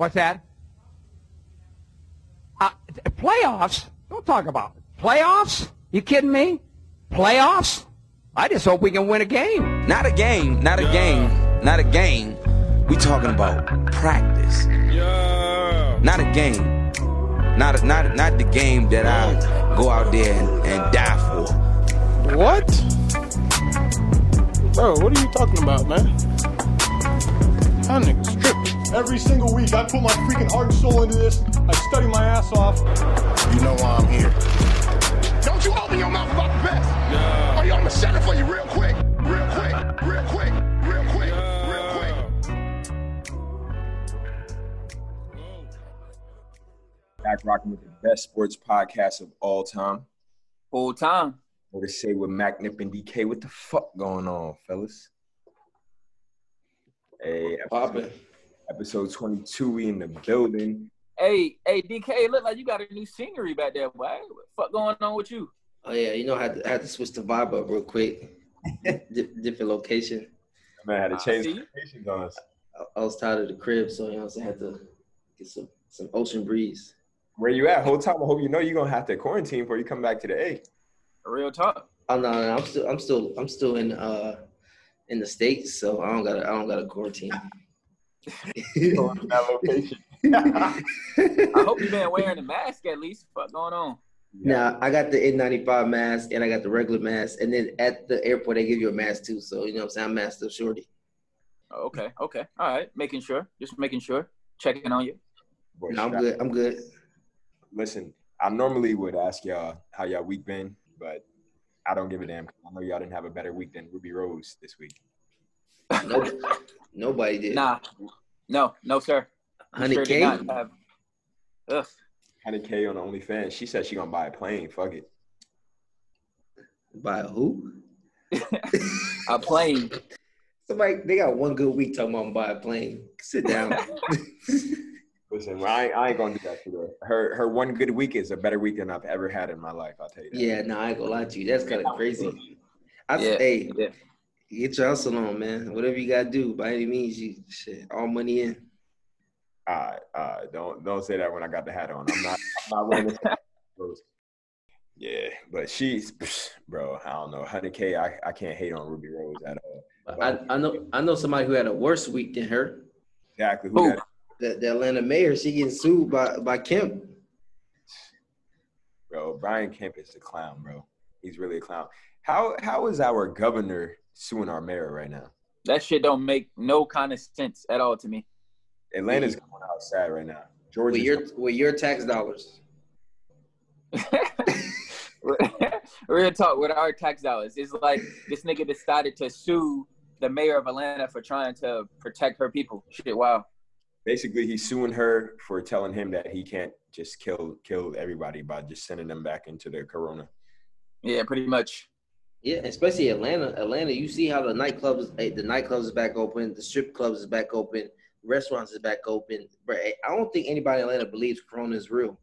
What's that? Uh, playoffs? Don't talk about it. Playoffs? You kidding me? Playoffs? I just hope we can win a game. Not a game, not a game, not a game. We talking about practice. Yeah. Not a game. Not a, not not the game that I go out there and, and die for. What? Bro, what are you talking about, man? That nigga's tripping. Every single week, I put my freaking heart and soul into this. I study my ass off. You know why I'm here. Don't you open your mouth about the best. Yeah. Or you I'm gonna set it for you real quick. Real quick. Real quick. Real quick. Real quick. Back rocking with the best sports podcast of all time. Full time. What to say with Mac Nip and DK? What the fuck going on, fellas? Hey, episode, episode 22, we in the building. Hey, hey, DK, it look like you got a new scenery back there, boy. What the fuck going on with you? Oh yeah, you know I had to, I had to switch the vibe up real quick. Di- different location. Man, had to change see. locations on us. I, I was tired of the crib, so you know what I'm I had to get some some ocean breeze. Where you at? Whole time, I hope you know you're gonna have to quarantine before you come back to the A. Real talk. Oh no, no, I'm still I'm still I'm still in uh in the states, so I don't got to I don't got to quarantine. Going to that location. I hope you've been wearing a mask at least. Fuck going on? Now I got the N95 mask and I got the regular mask, and then at the airport they give you a mask too. So you know what I'm saying, I'm masked up shorty. Oh, okay, okay, all right. Making sure, just making sure, checking on you. Boy, No, I'm good. I'm good. Listen, I normally would ask y'all how y'all week been, but I don't give a damn. I know y'all didn't have a better week than Ruby Rose this week. No, nobody did. Nah, no, no, sir. You Honey sure did K? not have- Ugh. 100K on OnlyFans. She said she gonna buy a plane. Fuck it. By who? A plane. Somebody they got one good week talking about buy a plane. Sit down. Listen, I, ain't- I ain't gonna do that to her. Her her one good week is a better week than I've ever had in my life. I'll tell you that. yeah, no, I ain't gonna lie to you. That's kind of crazy. I Yeah, hey, yeah. Get your hustle on, man. Whatever you gotta do, by any means, you shit, all money in. All right, all right. Don't don't say that when I got the hat on. I'm not. I'm not wearing this. Yeah, but she's, bro. I don't know. 100K. I, I can't hate on Ruby Rose at all. I, I know I know somebody who had a worse week than her. Exactly. Who Who? got- The, the Atlanta mayor, she getting sued by by Kemp. bro. Brian Kemp is a clown, bro. He's really a clown. How how is our governor suing our mayor right now? That shit don't make no kind of sense at all to me. Atlanta's going outside right now. Georgia With your with your tax dollars. Real talk with our tax dollars. It's like this nigga decided to sue the mayor of Atlanta for trying to protect her people. Shit, wow. basically he's suing her for telling him that he can't just kill kill everybody by just sending them back into the corona. Yeah, pretty much. Yeah, especially Atlanta. Atlanta, you see how the nightclubs, eh, the nightclubs is back open, the strip clubs is back open, restaurants is back open. But I don't think anybody in Atlanta believes Corona is real.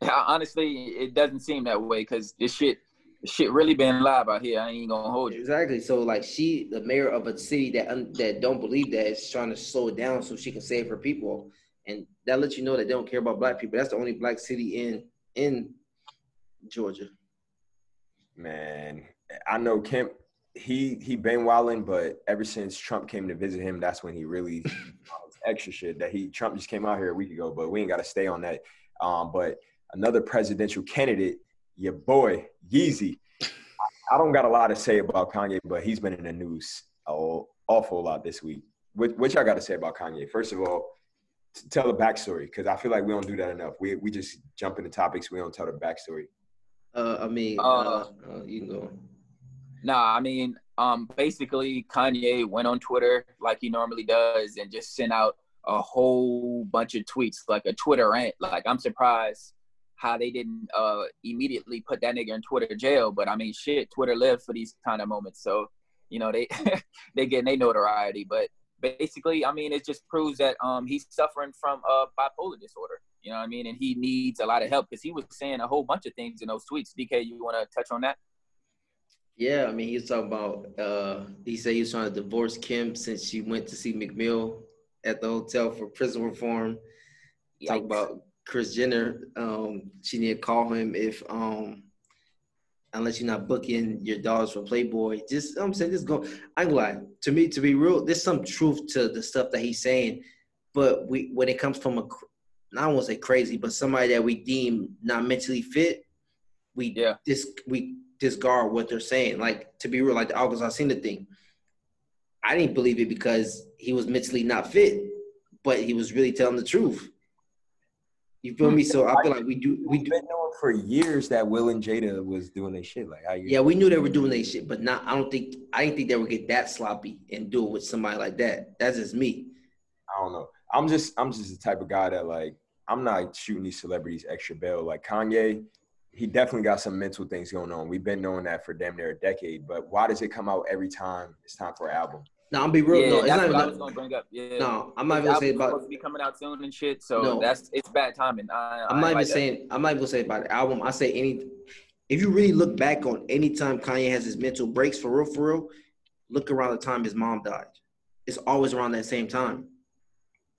Honestly, it doesn't seem that way because this shit, this shit really been live out here. I ain't gonna hold you. Exactly. So like she, the mayor of a city that that don't believe that is trying to slow it down so she can save her people, and that lets you know that they don't care about black people. That's the only black city in in Georgia. Man, I know Kemp. He he been wilding, but ever since Trump came to visit him, that's when he really extra shit. That he Trump just came out here a week ago, but we ain't got to stay on that. Um, but another presidential candidate, your boy Yeezy. I don't got a lot to say about Kanye, but he's been in the news an awful lot this week. What, what y'all got to say about Kanye? First of all, tell the backstory because I feel like we don't do that enough. We we just jump into topics. We don't tell the backstory. Uh, I mean, uh, Uh, uh, you can go. Nah, I mean, um, basically Kanye went on Twitter like he normally does and just sent out a whole bunch of tweets, like a Twitter rant. Like I'm surprised how they didn't uh immediately put that nigga in Twitter jail. But I mean, shit, Twitter lived for these kind of moments, so you know they they getting their notoriety. But basically, I mean, it just proves that um he's suffering from uh bipolar disorder. You know what I mean? And he needs a lot of help because he was saying a whole bunch of things in those tweets. DK, you want to touch on that? Yeah, I mean, he was talking about. Uh, he said he was trying to divorce Kim since she went to see Meek Mill at the hotel for prison reform. Talk about Kris Jenner. Um, she need to call him if um unless you're not booking your dollars for Playboy. Just I'm saying, just go. I'm glad. To me, to be real, there's some truth to the stuff that he's saying. But we, when it comes from a, I won't say crazy, but somebody that we deem not mentally fit, we Yeah. dis we discard what they're saying. Like to be real, like the August Alsina thing. I didn't believe it because he was mentally not fit, but he was really telling the truth. You feel me? So I feel like we do we We've do been knowing for years that Will and Jada was doing their shit. Like how Yeah, we knew they were doing their shit, but not. I don't think I didn't think they would get that sloppy and do it with somebody like that. That's just me. I don't know. I'm just I'm just the type of guy that like I'm not shooting these celebrities extra bail. Like Kanye, he definitely got some mental things going on. We've been knowing that for damn near a decade. But why does it come out every time it's time for an album? No, I'm be real. Yeah, no, it's not what I even. was gonna bring up. Yeah. No, I'm not even gonna say album's about. supposed to be coming out soon and shit. So No. that's it's bad timing. I, I'm I not even like that. saying. I'm not even gonna say about the album. I say any. If you really look back on any time Kanye has his mental breaks for real, for real, look around the time his mom died. It's always around that same time.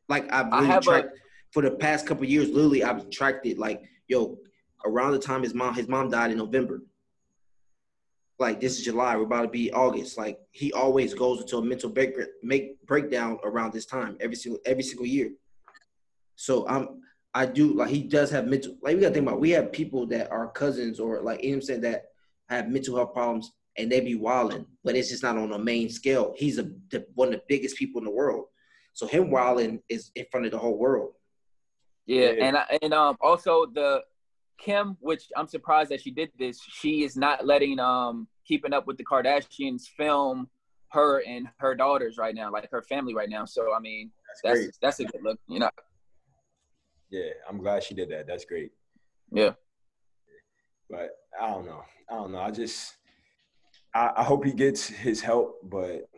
Like I've I really have a- tracked for the past couple years. Literally, I've tracked it. Like yo, around the time his mom his mom died in November. Like this is July, we're about to be August. Like he always goes into a mental break, make breakdown around this time every single every single year. So I'm I do like he does have mental like we gotta think about we have people that are cousins or like you know I'm saying that have mental health problems and they be wilding, but it's just not on a main scale. He's a the, one of the biggest people in the world. So him wilding is in front of the whole world. Yeah, Yeah. and I- and um also the Kim, which I'm surprised that she did this. She is not letting um keeping up with the Kardashians film her and her daughters right now, like her family right now. So I mean, That's, that's that's a good look, you know. Yeah, I'm glad she did that. That's great. Yeah. But I don't know. I don't know. I just I, I hope he gets his help, but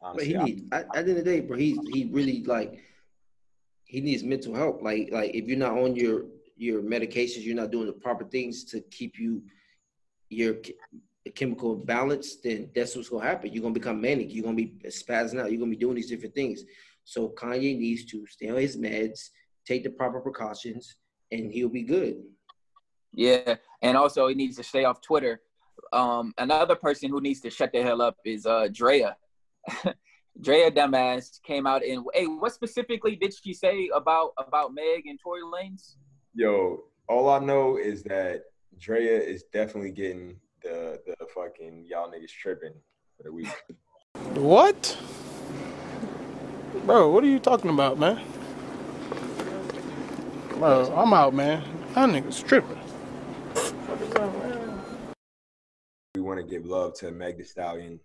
But honestly, he I- needs at, at the end of the day, bro. He he really like he needs mental help. Like like if you're not on your your medications, you're not doing the proper things to keep you your chemical balance, then that's what's gonna happen. You're gonna become manic. You're gonna be spazzing out. You're gonna be doing these different things. So Kanye needs to stay on his meds, take the proper precautions, and he'll be good. Yeah, and also he needs to stay off Twitter. Um, another person who needs to shut the hell up is uh Drea. Drea dumbass came out and hey, what specifically did she say about about Meg and Tory Lanez? yo, all I know is that Drea is definitely getting the the fucking y'all niggas tripping for the week. What? Bro, what are you talking about, man? Bro, I'm out, man. That nigga's tripping. We want to give love to Meg The Stallion.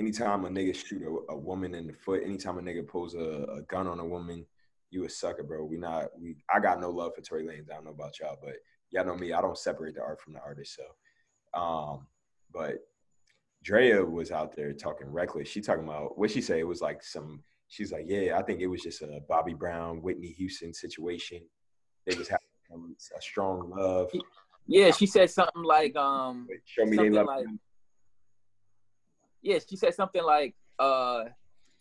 Anytime a nigga shoot a, a woman in the foot, anytime a nigga pulls a, a gun on a woman, you a sucker, bro. We not we. I got no love for Tory Lanez. I don't know about y'all, but y'all know me. I don't separate the art from the artist. So, um, but Drea was out there talking reckless. She talking about what she say. It was like some. She's like, yeah, I think it was just a Bobby Brown, Whitney Houston situation. They was having a strong love. Yeah, she said something like um Show me they love. like. Yeah, she said something like uh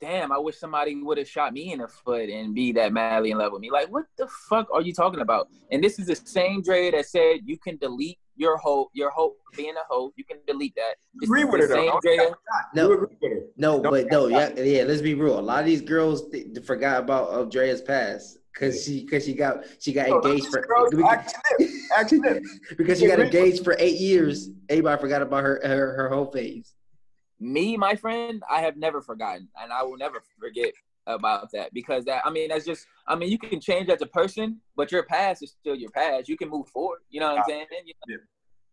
damn, I wish somebody would have shot me in the foot and be that madly in love with me. Like, what the fuck are you talking about? And this is the same Dre that said you can delete your hoe, your hoe being a hoe. You can delete that. This Agree with the her though. same Don't Dre. You No, agree with her. no, but no, yeah, yeah. Let's be real. A lot of these girls th- forgot about uh, Drea's past because she because she got she got No, engaged for girls actually, actually, because she got engaged for eight years. Everybody forgot about her her her whole phase. Me, my friend, I have never forgotten, and I will never forget about that because that I mean that's just I mean you can change as a person, but your past is still your past. You can move forward. You know what I'm saying? You know?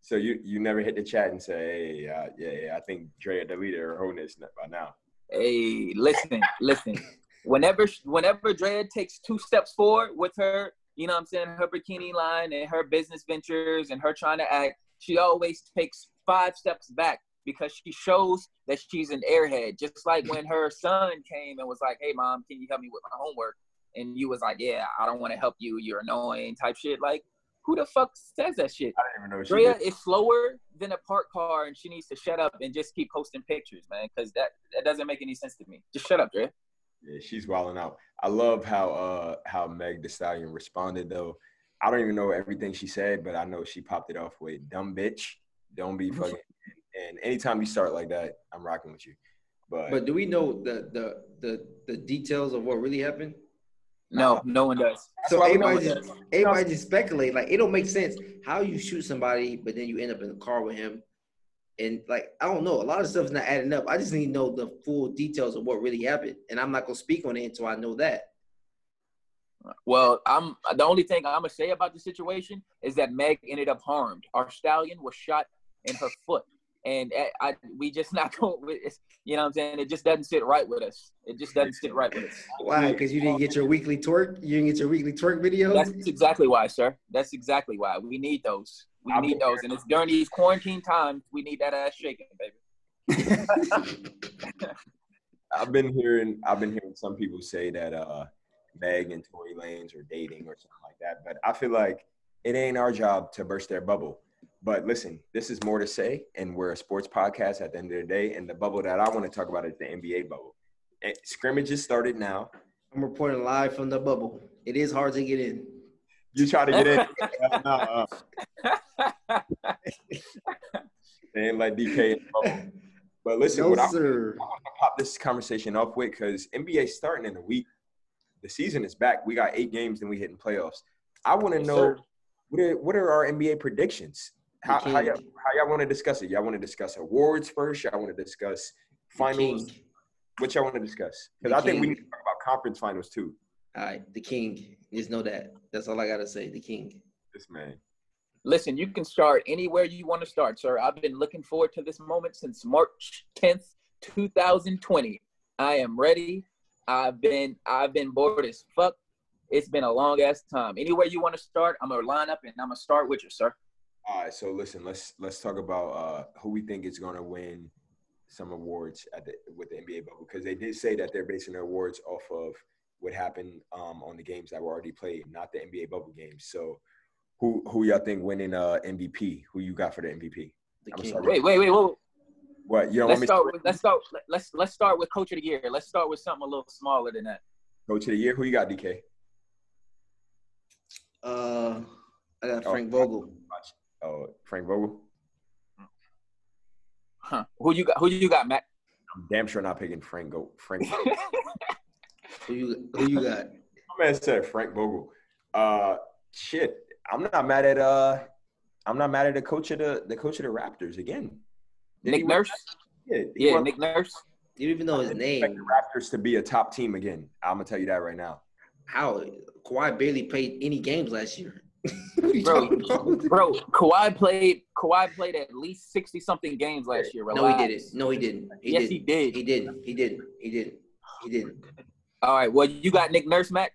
So you you never hit the chat and say, hey, uh, yeah, yeah, I think Drea deleted her wholeness by now. Hey, listen, listen. Whenever whenever Drea takes two steps forward with her, you know what I'm saying, her bikini line and her business ventures and her trying to act, she always takes five steps back because she shows that she's an airhead. Just like when her son came and was like, Hey mom, can you help me with my homework? And you was like, Yeah, I don't want to help you, you're annoying type shit. Like, who the fuck says that shit? I don't even know Drea is slower than a parked car, and she needs to shut up and just keep posting pictures, man, because that, that doesn't make any sense to me. Just shut up, Drea. Yeah, she's wilding out. I love how uh how Meg the Stallion responded though. I don't even know everything she said, but I know she popped it off with "dumb bitch, don't be fucking." And anytime you start like that, I'm rocking with you. But, But do we know the the the the details of what really happened? No, no one does. So everybody know just everybody just speculate. Like it don't make sense how you shoot somebody, but then you end up in the car with him. And like I don't know, a lot of stuff's not adding up. I just need to know the full details of what really happened, and I'm not gonna speak on it until I know that. Well, I'm the only thing I'm gonna say about the situation is that Meg ended up harmed. Our stallion was shot in her foot, and I, I we just not going. It's, you know what I'm saying? It just doesn't sit right with us. It just doesn't sit right with us. Why? Because you didn't get your weekly twerk. You didn't get your weekly twerk video. That's exactly why, sir. That's exactly why we need those. We I'll need be those, and it's during these quarantine times we need that ass shaking, baby. I've been hearing I've been hearing some people say that uh Meg and Tory Lanez are dating or something like that. But I feel like it ain't our job to burst their bubble. But listen, this is more to say, and we're a sports podcast at the end of the day. And the bubble that I want to talk about is the NBA bubble. And scrimmages started now. I'm reporting live from the bubble. It is hard to get in. You try to get in. Hell no, uh, they ain't let DK in the bubble. But listen, No what I, sir. I want to pop this conversation up with because NBA starting in a week. The season is back. We got eight games, and we hitting playoffs. I want to Yes, know sir. what are, what are our NBA predictions? How, how, y'all, how y'all want to discuss it? Y'all want to discuss awards first? Y'all want to discuss finals? What y'all want to discuss? Because The I think we need to talk about conference finals too. All right, the king. Just know that. That's all I gotta say. The king. This man. Listen, you can start anywhere you want to start, sir. I've been looking forward to this moment since March 10th, 2020. I am ready. I've been I've been bored as fuck. It's been a long ass time. Anywhere you want to start, I'm gonna line up and I'm gonna start with you, sir. All right, so listen, let's let's talk about uh, who we think is going to win some awards at the with the NBA bubble because they did say that they're basing their awards off of what happened um, on the games that were already played, not the NBA bubble games. So, who who y'all think winning uh, MVP? Who you got for the MVP? The I'm king. sorry. Wait, wait, wait, wait. What you know? Let's Let me start with let's start let's let's start with coach of the year. Let's start with something a little smaller than that. coach of the year. Who you got, DK? Uh, I got Oh. Frank Vogel. Oh, Frank Vogel. Huh. Who you got? Who you got, Matt? I'm damn sure not picking Frank Go. Frank. Who you who you got? My man said Frank Vogel. Uh, shit. I'm not mad at uh, I'm not mad at the coach of the the coach of the Raptors again. Did Nick Nurse? Yeah, Yeah, won- Nick Nurse. You don't even know I his name. the Raptors to be a top team again. I'm gonna tell you that right now. How? Kawhi barely played any games last year. What are you Bro, talking? Bro, Kawhi played Kawhi played at least 60 something games last year. No, he didn't. No, he didn't. He Yes, didn't. he did. He didn't. He didn't. He didn't. He didn't. All right. Well, you got Nick Nurse, Matt.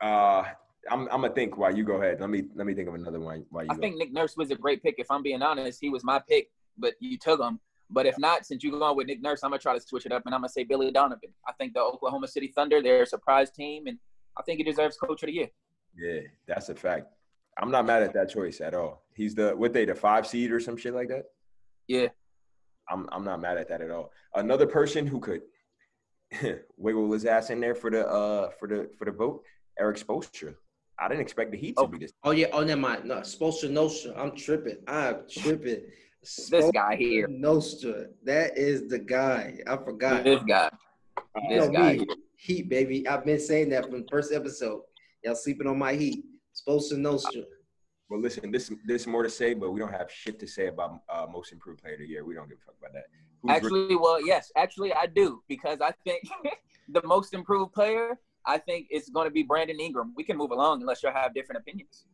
Uh, I'm I'm gonna think while you go ahead. Let me let me think of another one while you I go. think Nick Nurse was a great pick. If I'm being honest, he was my pick, but you took him. But if not, since you're going with Nick Nurse, I'm gonna try to switch it up and I'm gonna say Billy Donovan. I think the Oklahoma City Thunder, they're a surprise team, and I think he deserves Coach of the Year. yeah, that's a fact. I'm not mad at that choice at all. He's the what they the five seed or some shit like that. Yeah. I'm I'm not mad at that at all. Another person who could wiggle his ass in there for the uh for the for the vote, Erik Spoelstra. I didn't expect the Heat to Oh. be this. Oh yeah. Oh never mind. No, Spoelstra Nostra. I'm tripping. I'm tripping. This guy here. Nostra. That is the guy. I forgot. This guy. Uh, This Yo, guy me, Heat, baby. I've been saying that from the first episode. Y'all sleeping on my heat. Spoelstra Nostra. Well, listen, this this more to say, but we don't have shit to say about uh, most improved player of the year. We don't give a fuck about that. Who's Actually, well, yes, actually, I do because I think the most improved player, I think, is going to be Brandon Ingram. We can move along unless you have different opinions.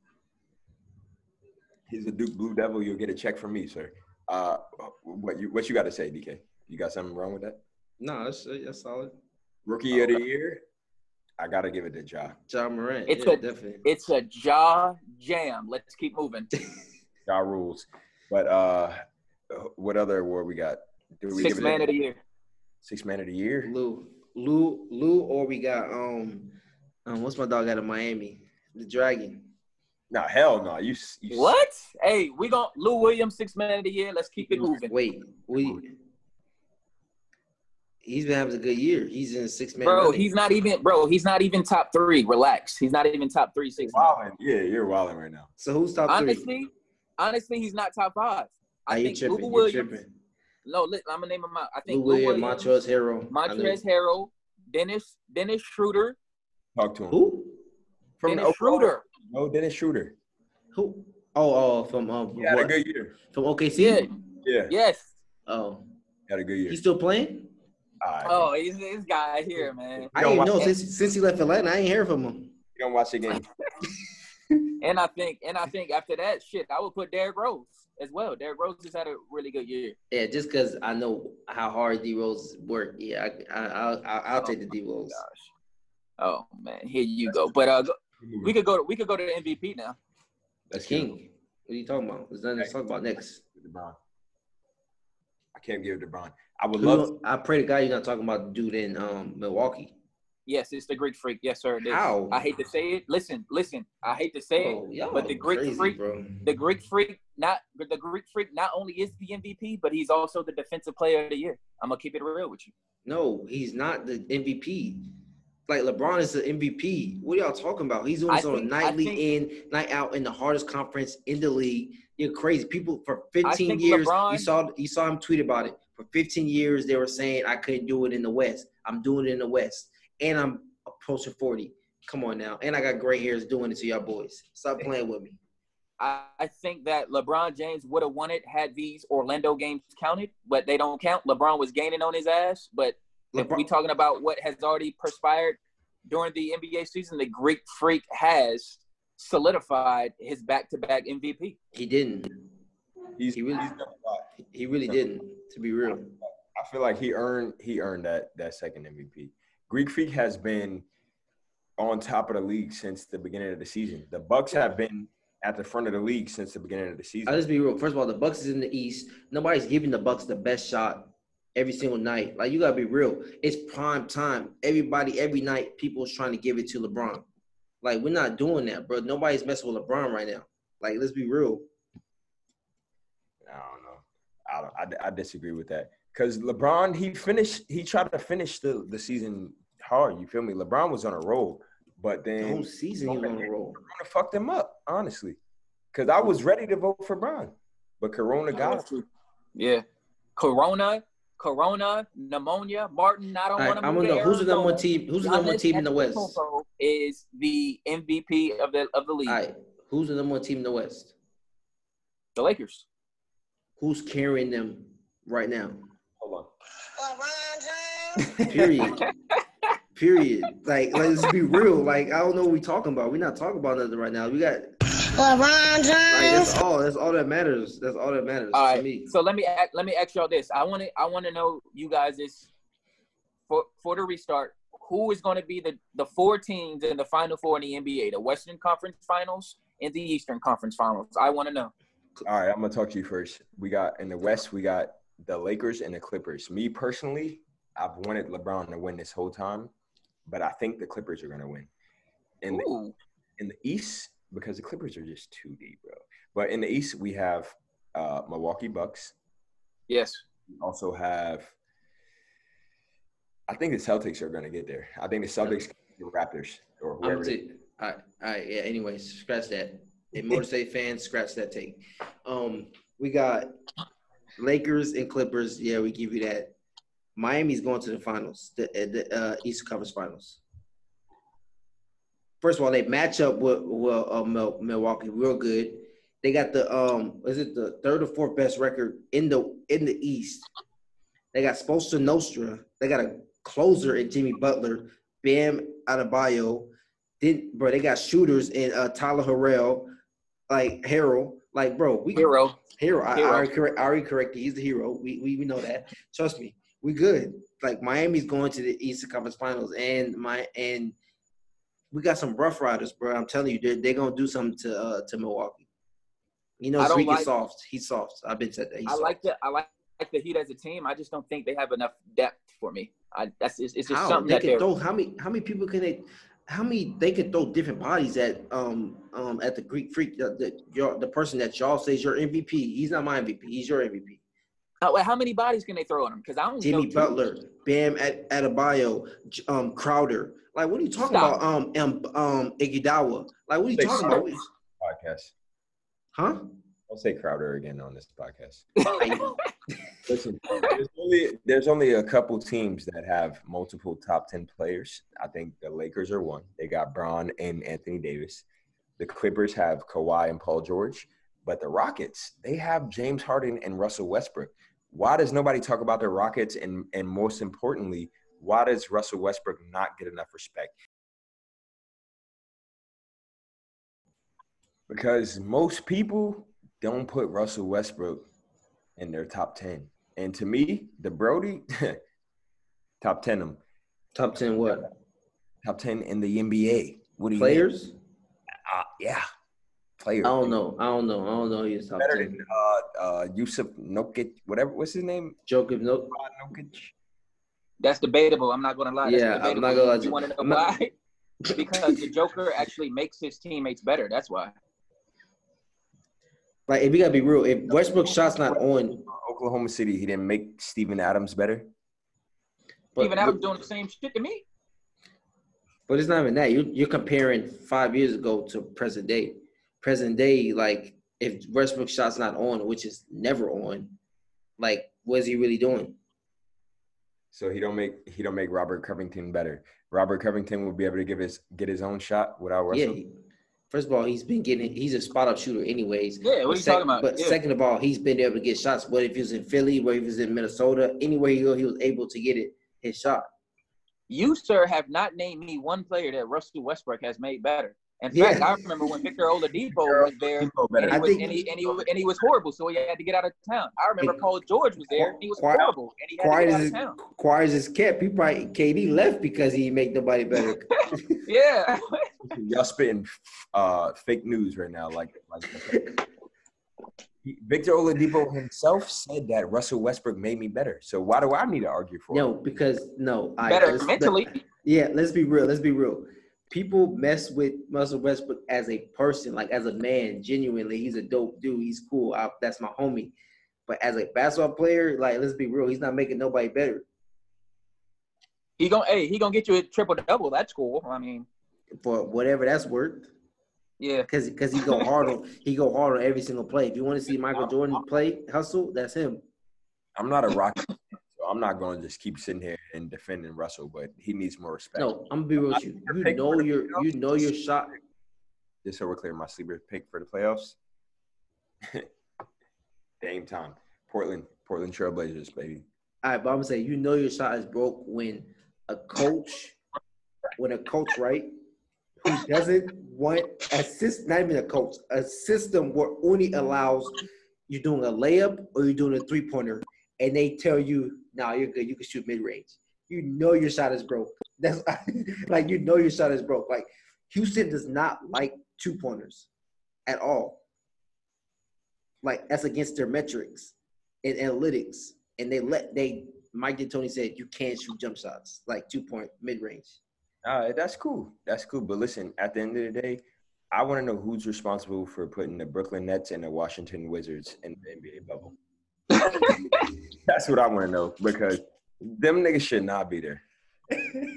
He's a Duke Blue Devil. You'll get a check from me, sir. Uh, what you what you got to say, DK? You got something wrong with that? No, that's that's solid. Rookie of the year, I gotta give it to Ja. John Morant. It's yeah, a- definitely. It's a jaw jam. Let's keep moving. Ja rules. But uh, what other award we got? Do we Six give it man a- of the year. Six man of the year. Lou, Lou, Lou, or we got um, um, what's my dog out of Miami? The Dragon. No, hell no. You, you What? Hey, we gon' Lou Williams, six man of the year. Let's keep it moving. Wait, we. He's been having a good year. He's in six man. Bro, he's not even bro, he's not even top three. Relax. He's not even top three, six. man. Wilding. Yeah, you're wilding right now. So who's top three? Honestly, honestly, he's not top five. I you think tripping? Lou You Williams. tripping? No, li- I'm gonna name him out. I Lou think Lou Williams, Williams, Montrezl Harrell, Montrezl Harrell, Dennis Dennis Schroeder, Talk to him. Who? From Dennis Oklahoma. Schroeder. No, Dennis Schroeder. Who? Oh, oh, from um, He had a what? good year. from OKC. Yeah. Yeah, Yes. Oh, he had a good year. he's still playing. All right. Oh, he's this guy here, man. I don't didn't know since since he left Atlanta. I ain't hear from him. You don't watch the game. And I think, and I think after that shit, I would put Derrick Rose as well. Derrick Rose has had a really good year. Yeah, just because I know how hard D Rose work. Yeah, I, I, I'll, I'll, I'll take the D Rose. Gosh. Oh man, here you go. But uh, go- we could go. To, we could go to the MVP now. That's King. What are you talking about? There's nothing to talk about next. LeBron. I can't give it to LeBron. I would love. don't- I pray to God you're not talking about the dude in um, Milwaukee. Yes, it's the Greek Freak. Yes, sir. it is. How? I hate to say it. Listen, listen. I hate to say it. Y'all but the Greek crazy, Freak, bro. the Greek Freak, not the Greek Freak, not only is the MVP, but he's also the Defensive Player of the Year. I'm gonna keep it real with you. No, he's not the MVP. Like LeBron is the MVP. What are y'all talking about? He's doing I this on a think- I nightly think- in, night out in the hardest conference in the league. You're crazy. People for 15 years, LeBron- you saw you saw him tweet about it. For 15 years, they were saying I couldn't do it in the West. I'm doing it in the West, and I'm approaching 40. Come on now, and I got gray hairs doing it to y'all boys. Stop playing with me. I, think that LeBron James would have won it had these Orlando games counted, but they don't count. LeBron was gaining on his ass, but if LeBron- we talking about what has already perspired during the NBA season, the Greek Freak has solidified his back-to-back MVP. He didn't. He's, He really- he's done a lot. He really didn't. To be real. I feel like he earned he earned that that second MVP. Greek Freak has been on top of the league since the beginning of the season. The Bucks have been at the front of the league since the beginning of the season. I'll just be real. First of all, the Bucks is in the East. Nobody's giving the Bucks the best shot every single night. Like you gotta be real. It's prime time. Everybody, every night, people is trying to give it to LeBron. Like we're not doing that, bro. Nobody's messing with LeBron right now. Like let's be real. I don't know. I don't, I, I disagree with that because LeBron he finished he tried to finish the the season hard. You feel me? LeBron was on a roll, but The then whole season he was on a roll. Corona fucked him up, honestly. Because I was ready to vote for Bron, but Corona got him. Yeah. Corona, Corona, pneumonia, Martin, I don't All right, want to I'm gonna know to who's the number one team. Who's the number one team in the West? Is the MVP of the of the league. right, who's the number one team in the West? The Lakers. Who's carrying them right now? Hold on. Period. Period. Like, let's be real. Like, I don't know what we're talking about. We're not talking about nothing right now. We got LeBron like, James. that's all. That's all that matters. That's all that matters All to me. So let me ask, let me ask y'all this. I want to I want to know you guys is for for the restart. Who is going to be the the four teams in the final four in the NBA? The Western Conference Finals and the Eastern Conference Finals. I want to know. All right, I'm gonna talk to you first. We got in the West, we got the Lakers and the Clippers. Me personally, I've wanted LeBron to win this whole time, but I think the Clippers are gonna win. In the in the East, because the Clippers are just too deep, bro. But in the East, we have uh, Milwaukee Bucks. Yes. We also have. I think the Celtics are going to get there. I think the Celtics, the Raptors, or whoever. take. All right, all right, yeah. Anyways, scratch that. And Motor City fans, scratch that take. Um, we got Lakers and Clippers. Yeah, we give you that. Miami's going to the finals, the, the uh, Eastern Conference Finals. First of all, they match up with, with uh, Milwaukee real good. They got the um, is it the third or fourth best record in the in the East? They got Spoelstra Nostra. They got a closer in Jimmy Butler, Bam Adebayo. Then, bro, they got shooters in uh, Tyler Harrell, like Harrell. Like, bro, we Hero. hero. I, I already correct. I already corrected. He's the hero. We, we we know that. Trust me, we good. Like Miami's going to the Eastern Conference Finals, and my and we got some rough riders, bro. I'm telling you, they're, they're gonna do something to uh, to Milwaukee. You know, Zeke like- is soft. He's soft. I've been said that. He's I soft. like the I like the Heat as a team. I just don't think they have enough depth for me. I that's it's, it's just how something they that can throw how many how many people can they how many they can throw different bodies at um um at the Greek freak the the, your, the person that y'all say is your MVP. He's not my MVP. He's your MVP. Wait, how many bodies can they throw on him? Because I don't Jimmy know. two. Butler, Bam Ad- Adebayo, J- um, Crowder. Like, what are you talking Stop. about? Um, um, um, Iguodala. Like, what are you Say talking about? Podcast. Huh? I'll say Crowder again on this podcast. Listen, there's only, there's only a couple teams that have multiple top 10 players. I think the Lakers are one. They got Bron and Anthony Davis. The Clippers have Kawhi and Paul George. But the Rockets, they have James Harden and Russell Westbrook. Why does nobody talk about the Rockets? And, and most importantly, why does Russell Westbrook not get enough respect? Because most people don't put Russell Westbrook in their top 10. And to me, the Brody, top 10 them. top ten what? Top 10 in the NBA. What do you Players? Uh, yeah. Players. I don't know. I don't know. I don't know. He's top Better ten. than uh, uh, Yusuf Nokic, whatever. What's his name? Jokic, no. Nokic. That's debatable. I'm not gonna lie. That's Yeah, I'm not gonna lie You you. want to know I'm not- why? because the Joker actually makes his teammates better. That's why. Like, if you gotta be real, if Westbrook shot's not on, Oklahoma City, he didn't make Steven Adams better. but, Even I doing the same shit to me. but it's not even that. You you're comparing five years ago to present day. Present day, like if Westbrook shot's not on, which is never on, like what is he really doing? So he don't make he don't make Robert Covington better. Robert Covington will be able to give his get his own shot without Westbrook. Yeah. He- First of all, he's been getting. He's a spot up shooter, anyways. Yeah, what are you talking about? But Yeah. second of all, he's been able to get shots. Whether if he was in Philly, whether if he was in Minnesota, anywhere he go, he was able to get it his shot. You, sir, have not named me one player that Russell Westbrook has made better. In Yeah. fact, I remember when Victor Oladipo was there, and he, was, think- and, he, and, he, and he was horrible, so he had to get out of town. I remember Hey, Paul George was there, and he was quiet- horrible, and he had Quiet to get out as of town. quiet as kept. He probably KD left because he make nobody better. Yeah. Y'all spitting uh, fake news right now. Like, like Victor Oladipo himself said that Russell Westbrook made me better. So why do I need to argue for no, it? because no, I better let's- mentally. Yeah, let's be real. Let's be real. People mess with Russell Westbrook as a person, like as a man. Genuinely, he's a dope dude. He's cool. I, that's my homie. But as a basketball player, like let's be real, he's not making nobody better. He gonna hey, he gonna get you a triple double. That's cool. I mean, For whatever that's worth, yeah. because because he go hard on he go hard on every single play. If you want to see Michael Jordan play hustle, that's him. I'm not a Rocket, fan, so I'm not going to just keep sitting here and defending Russell, but he needs more respect. No, I'm gonna be real with you. You know your you know your shot. Just so we're clear, my sleeper pick for the playoffs. Dame time. Portland, Portland Trailblazers, baby. All right, but I'm gonna say you know your shot is broke when a coach, when a coach, right, who doesn't want a system, not even a coach, a system where only allows you doing a layup or you're doing a three pointer, and they tell you, "Nah, you're good. You can shoot mid range." You know your shot is broke. That's like you know your shot is broke. Like Houston does not like two pointers at all. Like that's against their metrics and analytics, and they let they Mike D'Antoni said you can't shoot jump shots like two point mid range. All right, that's cool. That's cool. But listen, at the end of the day, I want to know who's responsible for putting the Brooklyn Nets and the Washington Wizards in the NBA bubble. that's what I want to know because them niggas should not be there.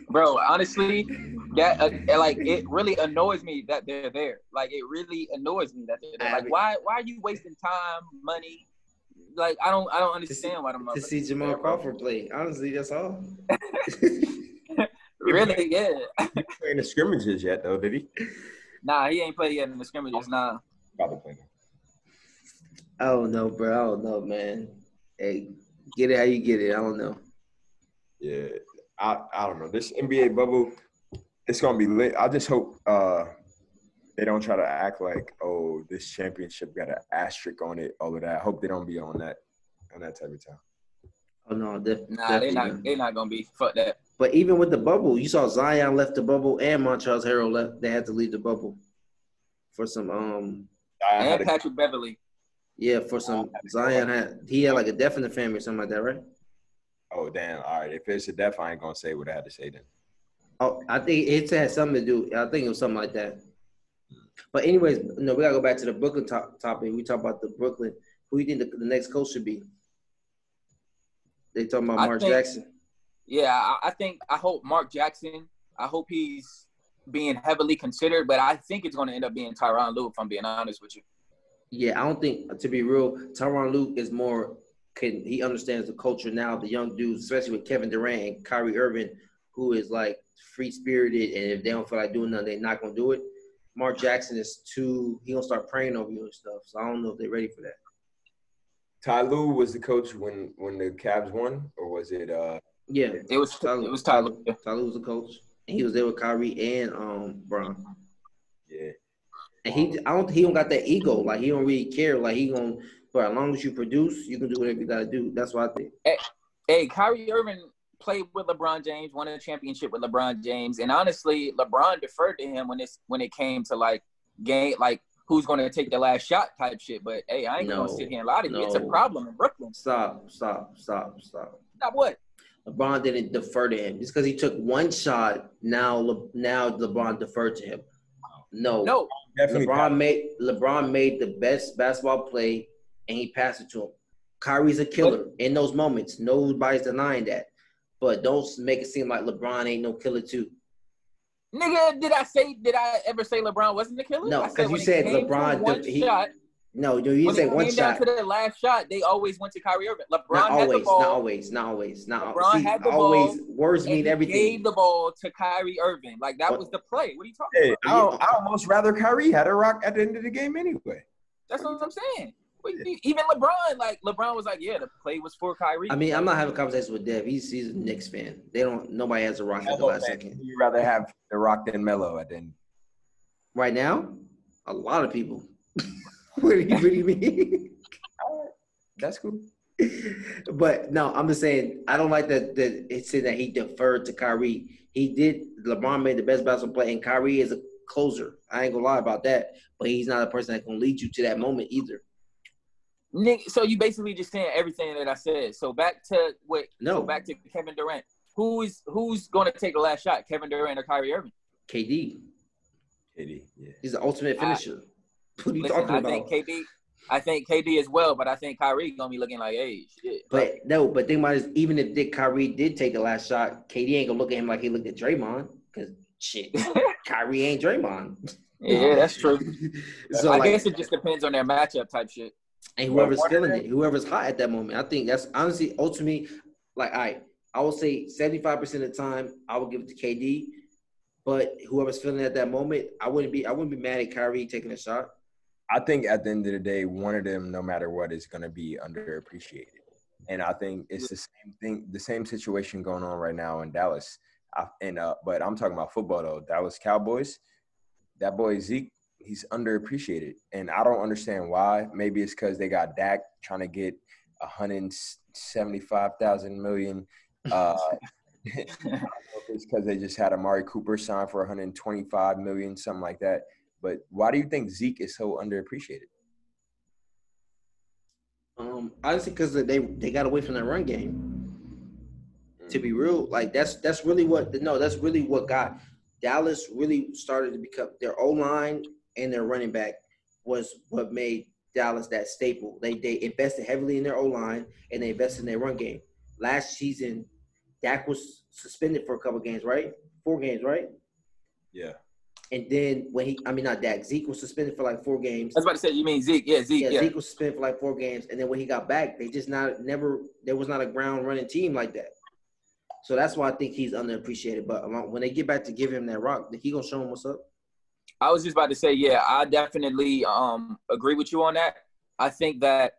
Bro, honestly, that uh, like it really annoys me that they're there. Like it really annoys me that they're there. Like why why are you wasting time, money? Like I don't I don't understand why them To motherfuckers see Jamal there, bro. Crawford play, honestly, that's all. Really, yeah. Playing the scrimmages yet though, did he? Nah, he ain't played yet in the scrimmages. Nah. Probably playing. I don't know, bro. I don't know, man. Hey, get it how you get it. I don't know. Yeah, I I don't know. This NBA bubble, it's gonna be lit. I just hope uh they don't try to act like oh this championship got an asterisk on it. All of that. I hope they don't be on that on that type of time. Oh no, def- Nah, they definitely not they not gonna be fuck that. But even with the bubble, you saw Zion left the bubble and Montrezl Harrell left. They had to leave the bubble for some um I had And a- Patrick Beverley. Yeah for some Zion had he had like a death in the family or something like that, right? oh damn! All right, if it's a death, I ain't gonna say what I had to say then. Oh, I think it had something to do. I think it was something like that. But anyways, no, we gotta go back to the Brooklyn top, topic. We talk about the Brooklyn. Who do you think the, the next coach should be? They talking about I Mark think- Jackson. Yeah, I, I think I hope Mark Jackson. I hope he's being heavily considered, but I think it's going to end up being Tyronn Lue. If I'm being honest with you. Yeah, I don't think to be real, Tyronn Lue is more can he understands the culture now. The young dudes, especially with Kevin Durant and Kyrie Irving, who is like free spirited, and if they don't feel like doing nothing, they're not gonna do it. Mark Jackson is too he gonna start praying over you and stuff. So I don't know if they're ready for that. Ty Lue was the coach when when the Cavs won, or was it? uh Yeah, It was it was Tyler. Tyler was the coach, and he was there with Kyrie and um Brown. Yeah, And he, I don't, he don't got that ego. Like he don't really care. Like he gonna, but as long as you produce, you can do whatever you gotta do. That's what I think. Hey, Kyrie Irving played with LeBron James, won a championship with LeBron James, and honestly, LeBron deferred to him when it's when it came to like game, like who's going to take the last shot type shit. But hey, I ain't No, going to sit here and lie to you. It's a problem in Brooklyn. Stop, stop, stop, stop. Not what? LeBron didn't defer to him just because he took one shot. Now, Le, now LeBron deferred to him. No, No, definitely. LeBron made LeBron made the best basketball play, and he passed it to him. Kyrie's a killer in those moments. Nobody's denying that. But don't make it seem like LeBron ain't no killer too. nigga, did I say? Did I ever say LeBron wasn't a killer? No, I 'cause you said LeBron one he- shot. No, you didn't When say it one came shot. down to the last shot, they always went to Kyrie Irving. LeBron Not had the always, ball. not always, not always, not LeBron See, had the always. ball, Words mean everything. gave the ball to Kyrie Irving. Like that What- was oh. the play. What are you talking Hey, about? I, I almost rather Kyrie had a rock at the end of the game anyway. That's what I'm saying. Even LeBron, like LeBron was like, yeah, the play was for Kyrie. I mean, I'm not having a conversation with Dev. He's he's a Knicks fan. They don't. Nobody has a rock at the last second. You'd rather have the rock than Melo at the end. Right now, a lot of people. what, do you, what do you mean? That's cool. but no, I'm just saying I don't like that. That it said that he deferred to Kyrie. He did. LeBron made the best basketball play, and Kyrie is a closer. I ain't gonna lie about that. But he's not a person that can lead you to that moment either. Nick, so you basically just saying everything that I said. So back to what? No. So back to Kevin Durant. Who is who's going to take the last shot? Kevin Durant or Kyrie Irving? KD, KD. yeah. he's the ultimate I- finisher. What are you Listen, talking I think KD. I think KD as well, but I think Kyrie gonna be looking like, hey, shit. But no, but think about it, even if Dick Kyrie did take the last shot, KD ain't gonna look at him like he looked at Draymond. Cause shit, Kyrie ain't Draymond. yeah, that's true. So I like, guess it just depends on their matchup type shit. and whoever's feeling it, whoever's hot at that moment. I think that's honestly, ultimately, like I, I will say seventy five percent of the time I would give it to KD, but whoever's feeling it at that moment, I wouldn't be, I wouldn't be mad at Kyrie taking a shot. I think at the end of the day, one of them, no matter what, is going to be underappreciated. And I think it's the same thing, the same situation going on right now in Dallas. I, and uh, but I'm talking about football though. Dallas Cowboys, that boy Zeke, he's underappreciated, and I don't understand why. Maybe it's because they got Dak trying to get 175,000 million. Uh, it's because they just had Amari Cooper sign for 125 million, something like that. But why do you think Zeke is so underappreciated? Um, honestly, because they they got away from that run game. To be real, like that's that's really what no, that's really what got Dallas really started to become their O line and their running back was what made Dallas that staple. They they invested heavily in their O line and they invested in their run game. Last season, Dak was suspended for a couple games, right? Four games, right? Yeah. And then when he, I mean not Dak, Zeke was suspended for like four games. I was about to say, you mean Zeke? Yeah, Zeke. Yeah, Yeah, Zeke was suspended for like four games, and then when he got back, they just not never there was not a ground running team like that. So that's why I think he's underappreciated. But um, when they get back to give him that rock, he gonna show him what's up. I was just about to say, yeah, I definitely um agree with you on that. I think that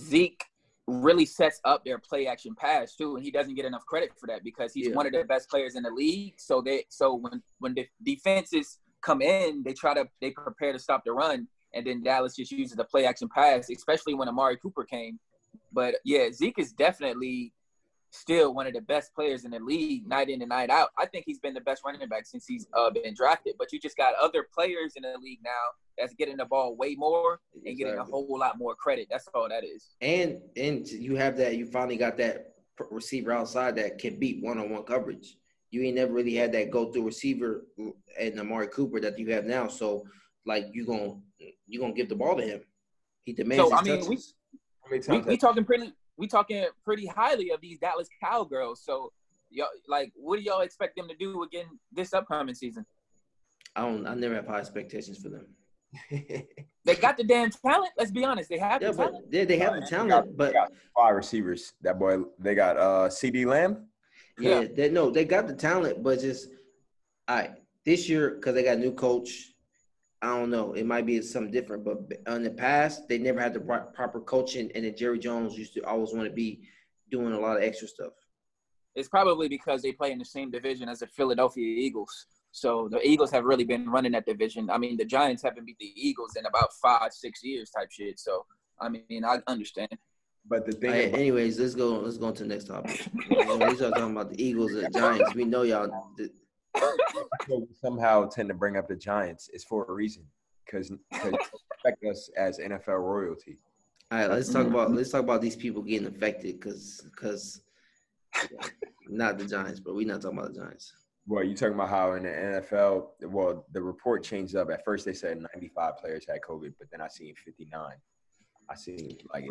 Zeke really sets up their play action pass too, and he doesn't get enough credit for that because he's Yeah. one of the best players in the league. So they so when when the defenses come in, they try to they prepare to stop the run, and then Dallas just uses the play action pass, especially when Amari Cooper came. But yeah, Zeke is definitely still one of the best players in the league, night in and night out. I think he's been the best running back since he's uh, been drafted. But you just got other players in the league now that's getting the ball way more and getting a whole lot more credit. That's all that is. And and you have that. You finally got that receiver outside that can beat one on one coverage. You ain't never really had that go through receiver and Amari Cooper that you have now. So like you gonna you gonna give the ball to him. He demands So, his I mean, we- touches. How We, we talking pretty we talking pretty highly of these Dallas Cowgirls. So, y'all, like, what do y'all expect them to do again this upcoming season? I don't. I never have high expectations for them. They got the damn talent. Let's be honest. They have Yeah, the but talent. they, they have the They got- talent, but they got five receivers. That boy, they got uh CD Lamb. yeah, Yeah. they no, they got the talent, but just all right this year because they got a new coach. I don't know. It might be something different, but in the past, they never had the pro- proper coaching, and then Jerry Jones used to always want to be doing a lot of extra stuff. It's probably because they play in the same division as the Philadelphia Eagles. So the Eagles have really been running that division. I mean, the Giants haven't beat the Eagles in about five, six years, type shit. So I mean, I understand. But the thing, All right, about- anyways, let's go. Let's go on to the next topic. We start talking about the Eagles and the Giants, we know y'all. somehow tend to bring up the Giants is for a reason because affect us as NFL royalty. All right, let's talk about let's talk about these people getting affected because because not the Giants, but we're not talking about the Giants. Well, you talking about how in the NFL, well, the report changed up. At first, they said 95 players had COVID, but then I seen 59. I seen like.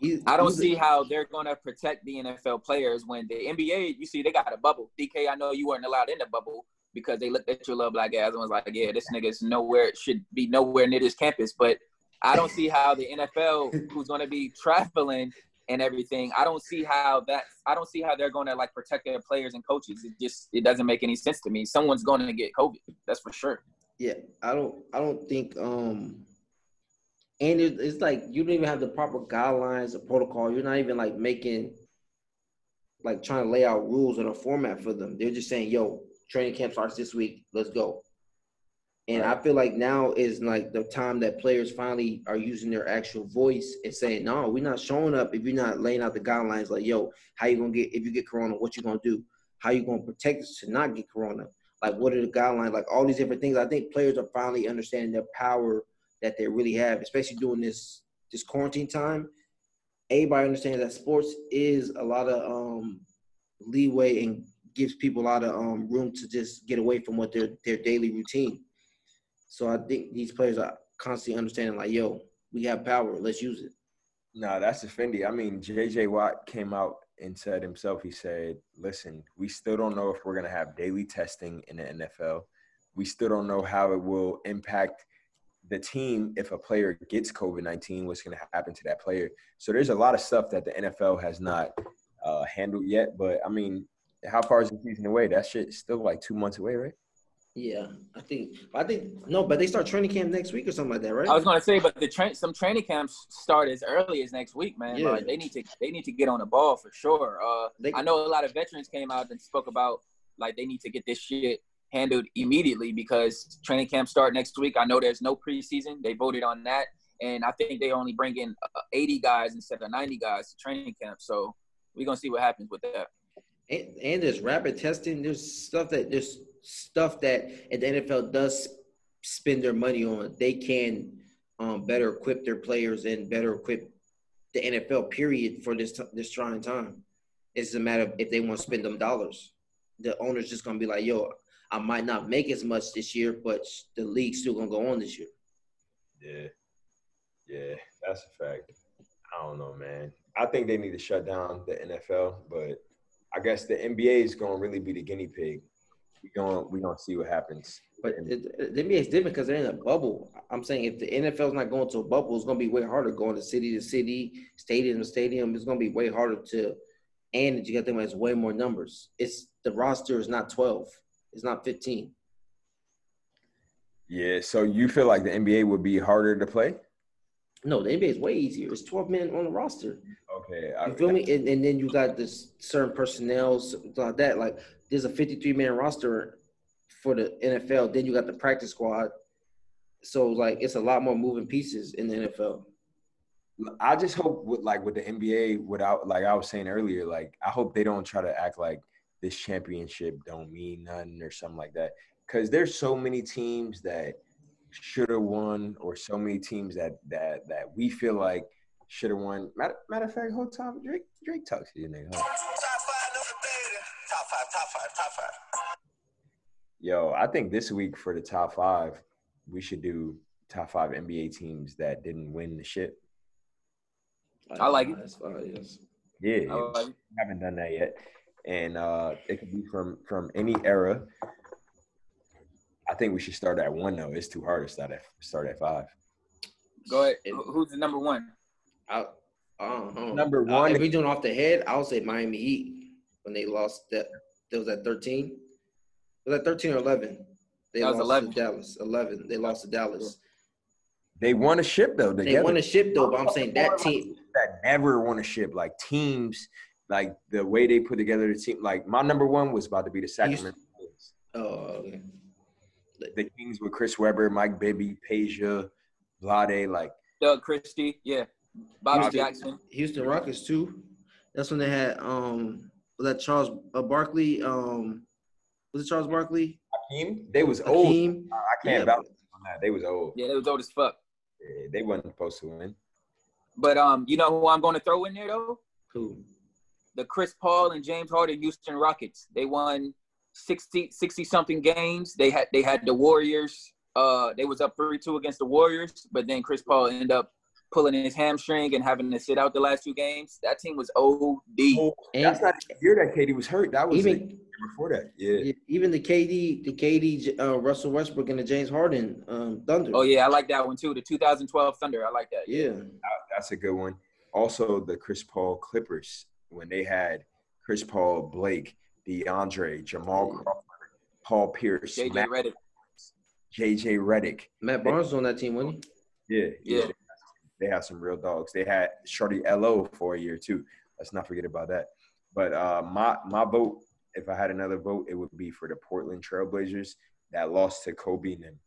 You- I don't see how they're going to protect the NFL players when the NBA, you see, they got a bubble. DK, I know you weren't allowed in the bubble because they looked at your little black ass and was like, yeah, this nigga's nowhere, should be nowhere near this campus. But I don't see how the NFL, who's going to be traveling and everything, I don't see how that, I don't see how they're going to like protect their players and coaches. It just, it doesn't make any sense to me. Someone's going to get COVID. That's for sure. Yeah, I don't. I don't think. Um, and it, it's like you don't even have the proper guidelines or protocol. You're not even like making, like trying to lay out rules or a format for them. They're just saying, "Yo, training camp starts this week. Let's go." And I feel like now is like the time that players finally are using their actual voice and saying, "No, we're not showing up if you're not laying out the guidelines. Like, yo, how you gonna get if you get corona? What you gonna do? How you gonna protect us to not get corona? Like, what are the guidelines? Like, all these different things. I think players are finally understanding their power that they really have, especially during this this quarantine time. Everybody understands that sports is a lot of um, leeway and gives people a lot of um, room to just get away from what their their daily routine. So I think these players are constantly understanding, like, yo, we have power. Let's use it. No, that's offending. I mean, JJ Watt came out and said himself, he said, listen, we still don't know if we're going to have daily testing in the NFL. We still don't know how it will impact the team if a player gets COVID 19, what's going to happen to that player. So there's a lot of stuff that the NFL has not uh, handled yet. But I mean, how far is the season away? That shit's still like two months away, right? Yeah, I think. I think no, but they start training camp next week or something like that, right? I was gonna say, but the train some training camps start as early as next week, man. Yeah. Like, they need to they need to get on the ball for sure. Uh, They- I know a lot of veterans came out and spoke about like they need to get this shit handled immediately because training camp start next week. I know there's no preseason. They voted on that, and I think they only bring in uh, 80 guys instead of 90 guys to training camp. So we're gonna see what happens with that. and, and there's rapid testing. There's stuff that there's stuff that the NFL does spend their money on, they can um, better equip their players and better equip the NFL. Period for this t- this trying time. It's a matter of if they want to spend them dollars. The owner's just gonna be like, "Yo, I might not make as much this year, but the league's still gonna go on this year." Yeah. Yeah, that's a fact. I don't know, man. I think they need to shut down the NFL, but I guess the NBA is to really be the guinea pig. We going we to see what happens. But it- the NBA is different because they're in a bubble. I'm saying if the NFL's not going to a bubble, it's to be way harder going to city to city, stadium to stadium. It's to be way harder to, and you got them as way more numbers. It's the roster is not 12, it's not 15. Yeah, so you feel like the NBA would be harder to play? No, the NBA is way easier. It's 12 men on the roster. Okay, You feel me? And, and then you got this certain personnel something like that. Like there's a 53 man roster for the NFL. Then you got the practice squad. So like it's a lot more moving pieces in the NFL. I just hope with like with the NBA, without like I was saying earlier, like I hope they don't try to act like this championship don't mean nothing or something like that. Because there's so many teams that should have won, or so many teams that that that we feel like should have won. Matter, matter of fact, whole time Drake Drake talks to you nigga. Huh? Top five, top five, top five. Yo, I think this week for the top five, we should do top five NBA teams that didn't win the shit. I like it. That's fine. Yes. Yeah, I like it. haven't done that yet, and uh, it could be from from any era. I think we should start at one though. It's too hard to start at start at five. Go ahead. Who- Who's the number one? I, I don't know. Number Uh, one- if we doing off the head, I'll say Miami Heat when they lost that. That was at thirteen. Was that thirteen or eleven? They That was lost 11. to Dallas. Eleven. They lost to Dallas. They won a ship though. They won a ship though, but I'm saying that team. that never won a ship. Like teams, like the way they put together the team. Like my number one was about to be the Sacramento Kings. Oh, okay. The Kings with Chris Webber, Mike Bibby, Peja, Vlade. Like Doug Christie. Yeah. Bobby Houston- Jackson. Houston Rockets too. That's when they had um was that Charles uh, Barkley um was it Charles Barkley? Hakeem, they was old. Hakeem? I can't Yeah. vouch on that. They was old. Yeah, they was old as fuck. Yeah, they wasn't supposed to win. But um, you know who I'm going to throw in there though? Who? The Chris Paul and James Harden Houston Rockets. They won 60 60 something games. They had they had the Warriors. Uh, they was up three two against the Warriors, but then Chris Paul ended up pulling his hamstring and having to sit out the last two games. That team was OD. And That's not the year that KD was hurt. That was even the year before that. Yeah. Yeah, even the KD, the KD, uh, Russell Westbrook, and the James Harden um, Thunder. Oh yeah, I like that one too. The 2012 Thunder. I like that. yeah. That's a good one. Also, the Chris Paul Clippers when they had Chris Paul, Blake, DeAndre, Jamal Crawford, Paul Pierce, JJ Matt, Redick. JJ Redick. Matt Barnes was on that team, wasn't Yeah, yeah. Yeah. They have some real dogs. They had Shorty Lo for a year too. Let's not forget about that. But uh, my my vote, if I had another vote, it would be for the Portland Trailblazers that lost to Kobe and them.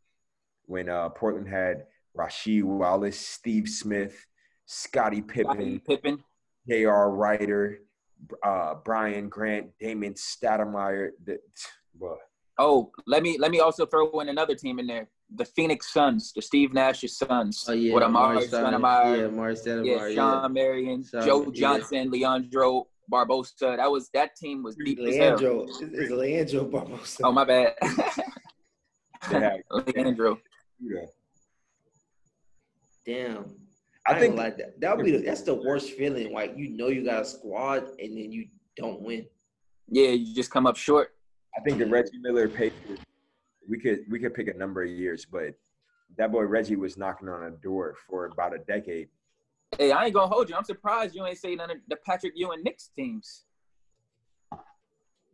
When uh, Portland had Rasheed Wallace, Steve Smith, Scottie Pippen, Scottie Pippen. J.R. Rider, uh, Brian Grant, Damon Stoudamire. The, well, Oh, let me let me also throw in another team in there. The Phoenix Suns, the Steve Nash's Suns. Oh yeah, With Amar'e Amar'e Stoudemire. Stoudemire. Yeah, Amar'e Yeah, Stoudemire. Shawn Marion, Sean- Joe yeah. Johnson, Leandro Barbosa. That was that team was deep as hell. Leandro. It's, it's Leandro Barbosa. Oh my bad. they Leandro. Yeah. Damn. I I, think think like that. That would be the, that's the worst feeling. Like you know you got a squad and then you don't win. Yeah, you just come up short. I think the Reggie Miller Patriots. We could we could pick a number of years, but that boy Reggie was knocking on a door for about a decade. Hey, I ain't gonna hold you. I'm surprised you ain't say none of the Patrick Ewing Knicks teams.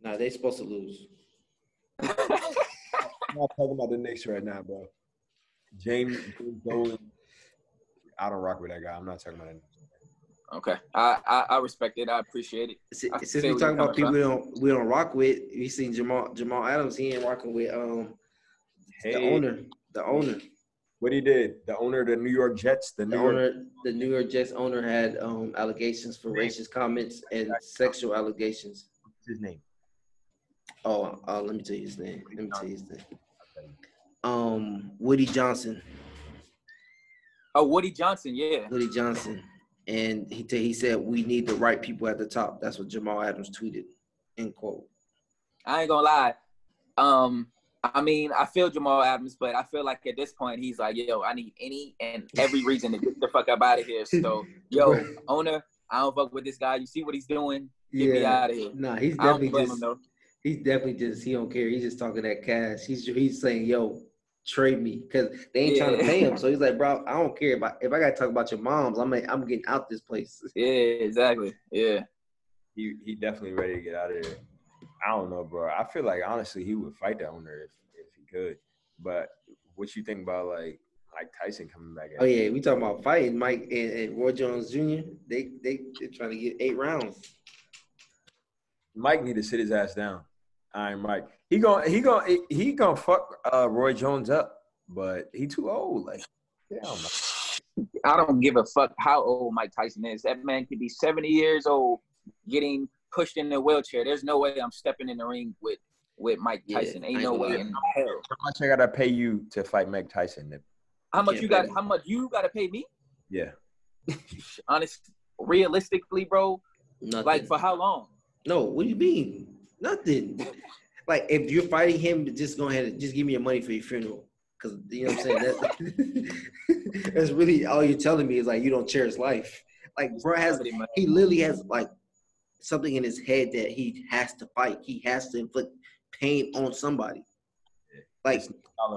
Nah, they supposed to lose. I'm not talking about the Knicks right now, bro. James James Dolan. I don't rock with that guy. I'm not talking about the Knicks. Okay, I, I I respect it. I appreciate it. I can Since we where talking about people coming we don't we don't rock with, we seen Jamal Jamal Adams. He ain't rocking with um the owner. The owner. what he did? The owner of the New York Jets. The The New York. owner. The New York Jets owner had um allegations for racist comments and sexual allegations. What's his name? Oh, uh, let me tell you his name. Let me tell you his name. Um, Woody Johnson. Oh, Woody Johnson. Yeah. Woody Johnson, and he t- he said we need the right people at the top. That's what Jamal Adams tweeted. End quote. I ain't gonna lie. Um, I mean, I feel Jamal Adams, but I feel like at this point he's like, yo, I need any and every reason to get the fuck up out of here. So, yo, owner, I don't fuck with this guy. You see what he's doing? Get me out of here. Nah, he's definitely him just though. he's definitely just he don't care. He's just talking that cash. He's he's saying, yo, trade me because they ain't trying to pay him. So he's like, bro, I don't care if I if I gotta talk about your moms, I'm like, I'm getting out this place. Yeah, exactly. Yeah. He he definitely ready to get out of there. I don't know, bro. I feel like honestly he would fight the owner if if he could. But what you think about like Mike Tyson coming back? Oh yeah, we talking about fighting Mike and, and Roy Jones Jr. They they they're trying to get eight rounds. Mike need to sit his ass down. All right, Mike. He going he going he gonna fuck uh, Roy Jones up, but he too old. Like, hell. I don't give a fuck how old Mike Tyson is. That man could be 70 years old, getting pushed in a wheelchair. There's no way I'm stepping in the ring with with Mike Tyson. I Ain't ain't no way in hell. How much I gotta pay you to fight Mike Tyson? How much you got? How much you gotta pay me? Yeah, Honest, realistically, bro. Nothing. Like for how long? no, what do you mean? Nothing. Like if you're fighting him, just go ahead and just give me your money for your funeral. Cause you know what I'm saying. That, that's really all you're telling me is like you don't cherish life. Like bro has he literally has like something in his head that he has to fight. He has to inflict pain on somebody. Like,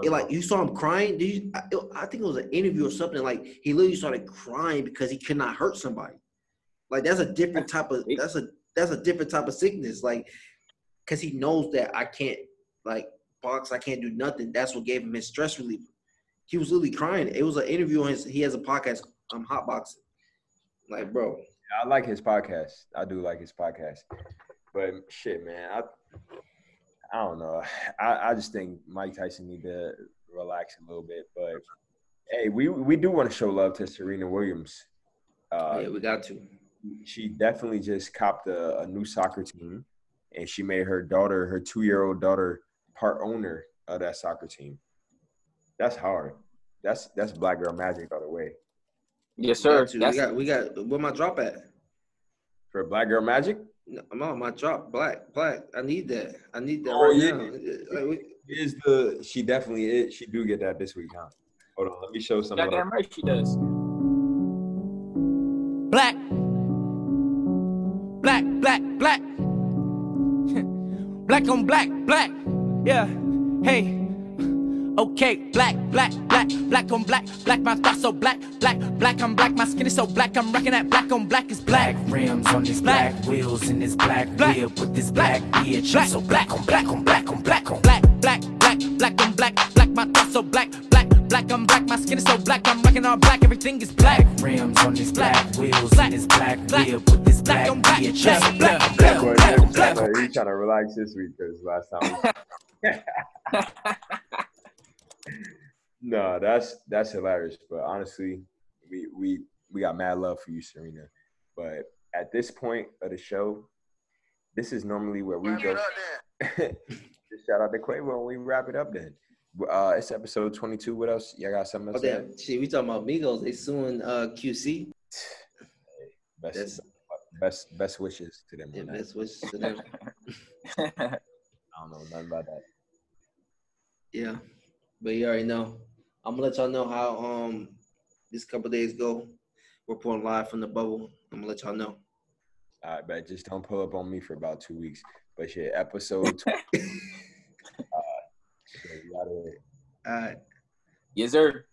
it, like you saw him crying. Did you, I, I think it was an interview or something. Like he literally started crying because he could not hurt somebody. Like that's a different type of that's a that's a different type of sickness. Like because he knows that I can't like box. I can't do nothing. That's what gave him his stress relief. He was literally crying. It was an interview on his. He has a podcast. I'm um, hot boxing. Like, bro, I like his podcast. I do like his podcast. But shit, man, I I don't know. I, I just think Mike Tyson need to relax a little bit. But hey, we we do want to show love to Serena Williams. Uh, yeah, we got to. She definitely just copped a, a new soccer team, and she made her daughter, her two-year-old daughter, part owner of that soccer team. That's hard. That's that's black girl magic all the way. Yes, sir. We got, we got, we got where my drop at? For black girl magic? No, I'm on my drop. Black, black. I need that. I need that Oh, right yeah. now. Like, Is the she definitely is. She do get that this week, huh? Hold on, let me show some. love. Goddamn right she does. Black on black, black. Yeah. Hey. Okay, black, black, black, black on black, black, my thoughts so black, black, black, I'm black, my skin is so black, I'm rocking that black on black is black. rims on this black, wheels in this black, Black. whip with this black bitch. Black. I'm so black on black on black on black on Black, black, black, black on black, black, my thoughts so black, black, black, I'm black, my skin is so black, I'm rocking all black, everything is black. rims on this black, wheels Black. in this black, Black. whip with this Black black on black. bitch. Black. I'm black Black. black black he's black trying to, trying to relax this week because last time. no, that's that's hilarious. But honestly, we we we got mad love for you, Serena. But at this point of the show, this is normally where we go. Just shout out to Quavo and we wrap it up then. Uh, it's episode 22. What else? Y'all got something Oh else? to damn! Shit, we talking about Migos. They suing uh, QC. Best, That's- best, best wishes to them. Yeah, best wishes to them. I don't know nothing about that. Yeah, but you already know. I'm gonna let y'all know how um this couple days go. We're pulling live from the bubble. I'm gonna let y'all know. All right, but just don't pull up on me for about two weeks. But shit, episode. 20, uh, shit, we gotta- All right. Yes, sir.